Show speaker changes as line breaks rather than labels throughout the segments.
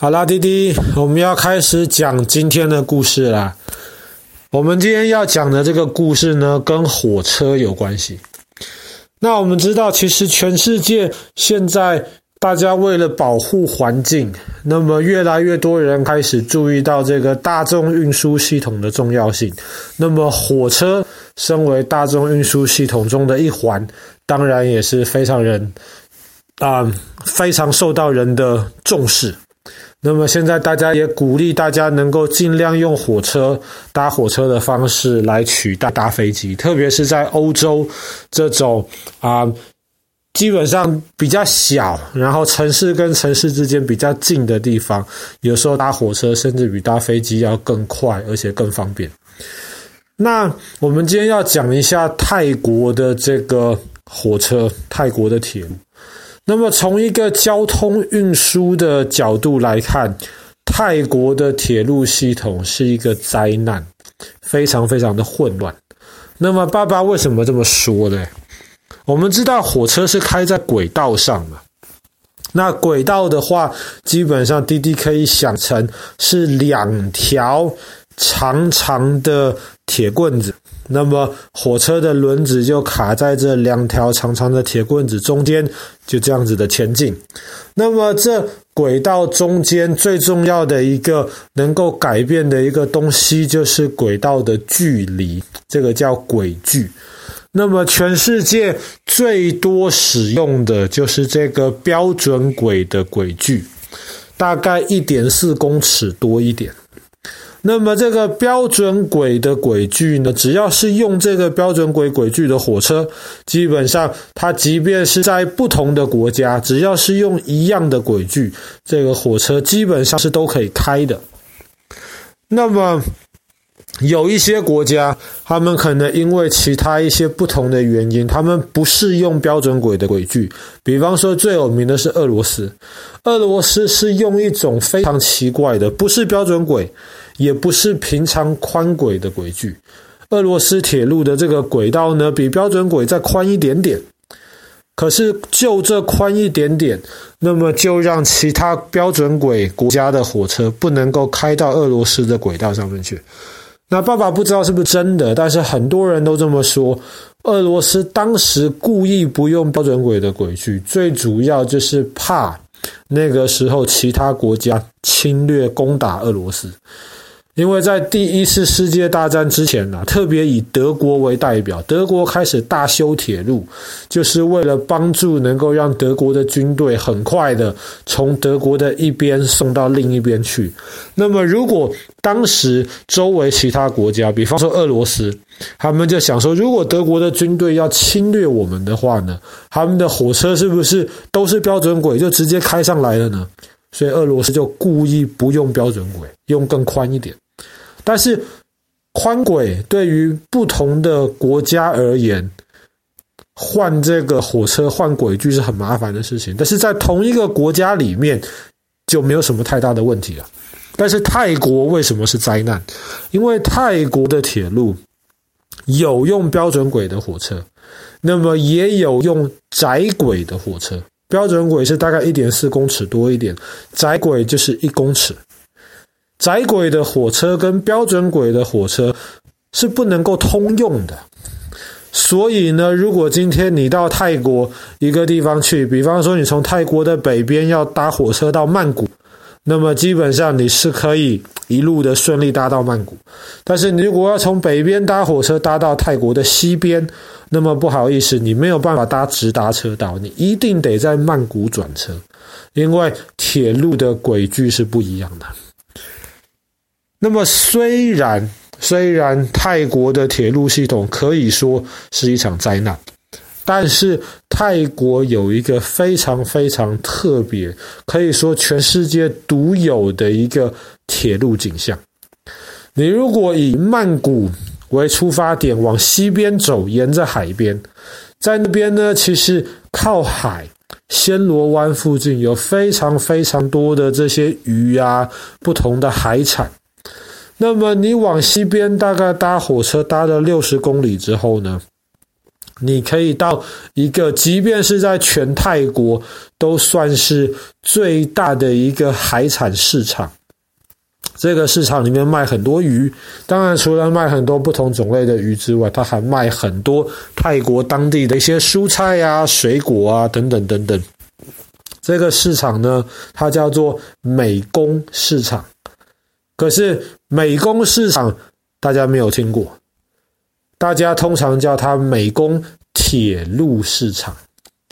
好啦，弟弟，我们要开始讲今天的故事啦。我们今天要讲的这个故事呢，跟火车有关系。那我们知道，其实全世界现在大家为了保护环境，那么越来越多人开始注意到这个大众运输系统的重要性。那么火车身为大众运输系统中的一环，当然也是非常人啊、非常受到人的重视。那么现在大家也鼓励大家能够尽量用火车搭火车的方式来取代搭飞机，特别是在欧洲这种啊、基本上比较小，然后城市跟城市之间比较近的地方，有时候搭火车甚至比搭飞机要更快，而且更方便。那我们今天要讲一下泰国的这个火车，泰国的铁路。那么，从一个交通运输的角度来看，泰国的铁路系统是一个灾难，非常非常的混乱。那么，爸爸为什么这么说呢？我们知道火车是开在轨道上的，那轨道的话，基本上滴滴可以想成是两条长长的铁棍子。那么火车的轮子就卡在这两条长长的铁棍子中间，就这样子的前进。那么这轨道中间最重要的一个能够改变的一个东西，就是轨道的距离，这个叫轨距。那么全世界最多使用的就是这个标准轨的轨距，大概一点四公尺多一点。那么这个标准轨的轨距呢，只要是用这个标准轨轨距的火车，基本上它即便是在不同的国家，只要是用一样的轨距，这个火车基本上是都可以开的。那么有一些国家，他们可能因为其他一些不同的原因，他们不适用标准轨的轨距。比方说最有名的是俄罗斯，俄罗斯是用一种非常奇怪的，不是标准轨。也不是平常宽轨的轨距，俄罗斯铁路的这个轨道呢，比标准轨再宽一点点。可是就这宽一点点，那么就让其他标准轨国家的火车不能够开到俄罗斯的轨道上面去。那爸爸不知道是不是真的，但是很多人都这么说。俄罗斯当时故意不用标准轨的轨距，最主要就是怕那个时候其他国家侵略攻打俄罗斯。因为在第一次世界大战之前呢，特别以德国为代表，德国开始大修铁路，就是为了帮助能够让德国的军队很快的从德国的一边送到另一边去。那么，如果当时周围其他国家，比方说俄罗斯，他们就想说，如果德国的军队要侵略我们的话呢，他们的火车是不是都是标准轨，就直接开上来了呢？所以俄罗斯就故意不用标准轨，用更宽一点。但是宽轨对于不同的国家而言，换这个火车换轨距是很麻烦的事情。但是在同一个国家里面就没有什么太大的问题了。但是泰国为什么是灾难？因为泰国的铁路有用标准轨的火车，那么也有用窄轨的火车。标准轨是大概一点四公尺多一点，窄轨就是一公尺。窄轨的火车跟标准轨的火车是不能够通用的，所以呢，如果今天你到泰国一个地方去，比方说你从泰国的北边要搭火车到曼谷，那么基本上你是可以一路的顺利搭到曼谷。但是你如果要从北边搭火车搭到泰国的西边，那么不好意思，你没有办法搭直达车道，你一定得在曼谷转车，因为铁路的轨距是不一样的。那么，虽然虽然泰国的铁路系统可以说是一场灾难，但是泰国有一个非常非常特别，可以说全世界独有的一个铁路景象。你如果以曼谷为出发点往西边走，沿着海边，在那边呢，其实靠海，暹罗湾附近有非常非常多的这些鱼啊，不同的海产。那么你往西边大概搭火车搭了六十公里之后呢，你可以到一个，即便是在全泰国都算是最大的一个海产市场。这个市场里面卖很多鱼，当然除了卖很多不同种类的鱼之外，它还卖很多泰国当地的一些蔬菜啊、水果啊等等等等。这个市场呢，它叫做美工市场。可是美工市场大家没有听过，大家通常叫它美工铁路市场。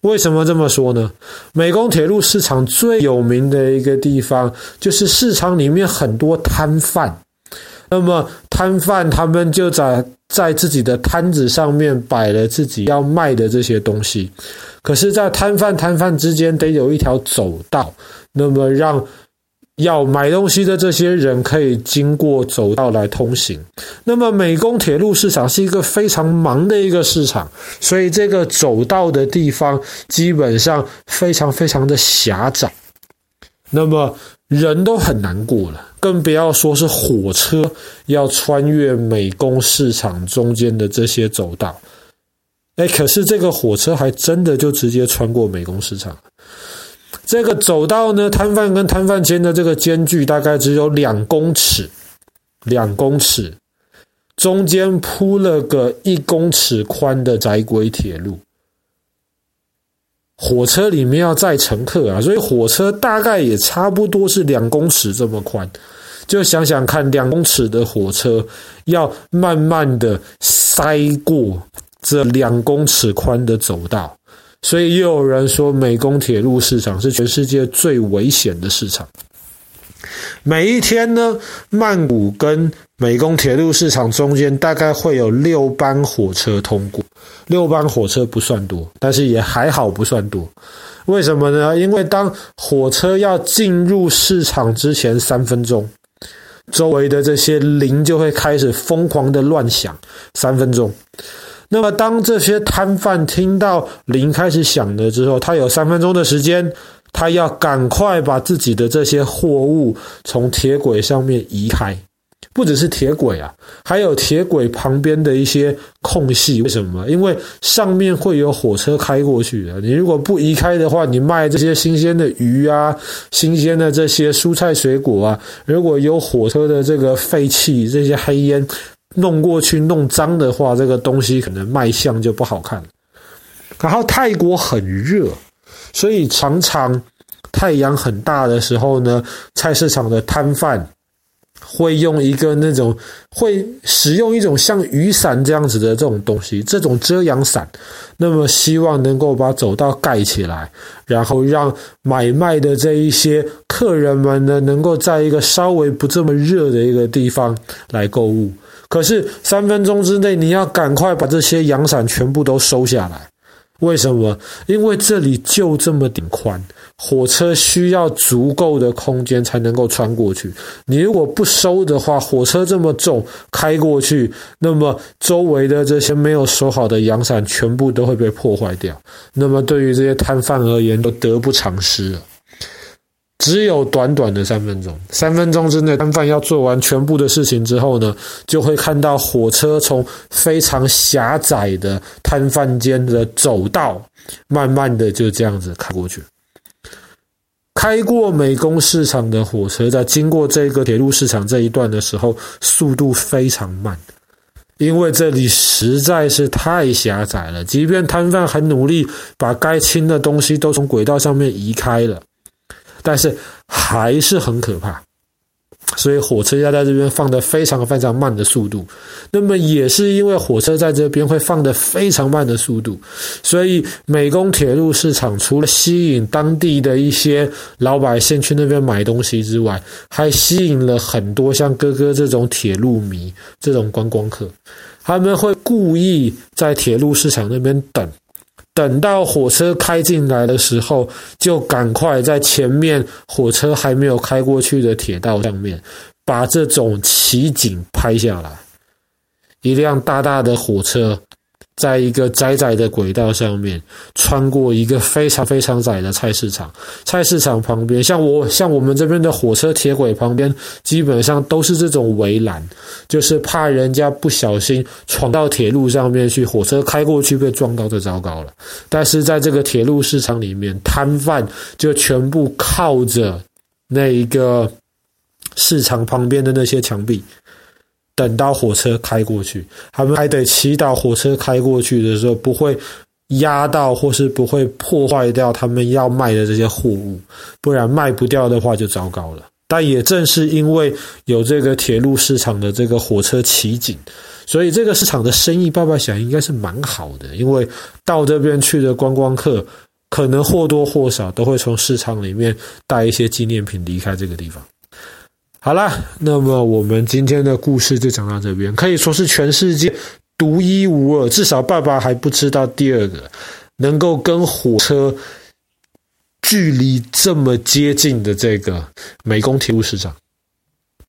为什么这么说呢？美工铁路市场最有名的一个地方，就是市场里面很多摊贩。那么摊贩他们就在在自己的摊子上面摆了自己要卖的这些东西。可是，在摊贩摊贩之间得有一条走道，那么让。要买东西的这些人可以经过走道来通行。那么美工铁路市场是一个非常忙的一个市场，所以这个走道的地方基本上非常非常的狭窄，那么人都很难过了，更不要说是火车要穿越美工市场中间的这些走道。哎，可是这个火车还真的就直接穿过美工市场。这个走道呢，摊贩跟摊贩间的这个间距大概只有两公尺，两公尺，中间铺了个一公尺宽的窄轨铁路。火车里面要载乘客啊，所以火车大概也差不多是两公尺这么宽。就想想看，两公尺的火车要慢慢的塞过这两公尺宽的走道。所以又有人说，美工铁路市场是全世界最危险的市场。每一天呢，曼谷跟美工铁路市场中间大概会有六班火车通过。六班火车不算多，但是也还好不算多。为什么呢？因为当火车要进入市场之前三分钟，周围的这些铃就会开始疯狂的乱响。三分钟。那么，当这些摊贩听到铃开始响了之后，他有三分钟的时间，他要赶快把自己的这些货物从铁轨上面移开。不只是铁轨啊，还有铁轨旁边的一些空隙。为什么？因为上面会有火车开过去的。你如果不移开的话，你卖这些新鲜的鱼啊、新鲜的这些蔬菜水果啊，如果有火车的这个废气、这些黑烟。弄过去弄脏的话，这个东西可能卖相就不好看。然后泰国很热，所以常常太阳很大的时候呢，菜市场的摊贩会用一个那种会使用一种像雨伞这样子的这种东西，这种遮阳伞，那么希望能够把走道盖起来，然后让买卖的这一些客人们呢，能够在一个稍微不这么热的一个地方来购物。可是三分钟之内，你要赶快把这些阳伞全部都收下来。为什么？因为这里就这么点宽，火车需要足够的空间才能够穿过去。你如果不收的话，火车这么重，开过去，那么周围的这些没有收好的阳伞全部都会被破坏掉。那么对于这些摊贩而言，都得不偿失了。只有短短的三分钟，三分钟之内，摊贩要做完全部的事情之后呢，就会看到火车从非常狭窄的摊贩间的走道，慢慢的就这样子开过去。开过美工市场的火车，在经过这个铁路市场这一段的时候，速度非常慢，因为这里实在是太狭窄了。即便摊贩很努力把该清的东西都从轨道上面移开了。但是还是很可怕，所以火车要在这边放的非常非常慢的速度。那么也是因为火车在这边会放的非常慢的速度，所以美工铁路市场除了吸引当地的一些老百姓去那边买东西之外，还吸引了很多像哥哥这种铁路迷、这种观光客，他们会故意在铁路市场那边等。等到火车开进来的时候，就赶快在前面火车还没有开过去的铁道上面，把这种奇景拍下来。一辆大大的火车在一个窄窄的轨道上面，穿过一个非常非常窄的菜市场。菜市场旁边，像我像我们这边的火车铁轨旁边，基本上都是这种围栏，就是怕人家不小心闯到铁路上面去，火车开过去被撞到就糟糕了。但是在这个铁路市场里面，摊贩就全部靠着那一个市场旁边的那些墙壁。等到火车开过去，他们还得祈祷火车开过去的时候不会压到或是不会破坏掉他们要卖的这些货物，不然卖不掉的话就糟糕了。但也正是因为有这个铁路市场的这个火车奇景，所以这个市场的生意，爸爸想应该是蛮好的。因为到这边去的观光客，可能或多或少都会从市场里面带一些纪念品离开这个地方。好了，那么我们今天的故事就讲到这边，可以说是全世界独一无二，至少爸爸还不知道第二个能够跟火车距离这么接近的这个美工铁路市场。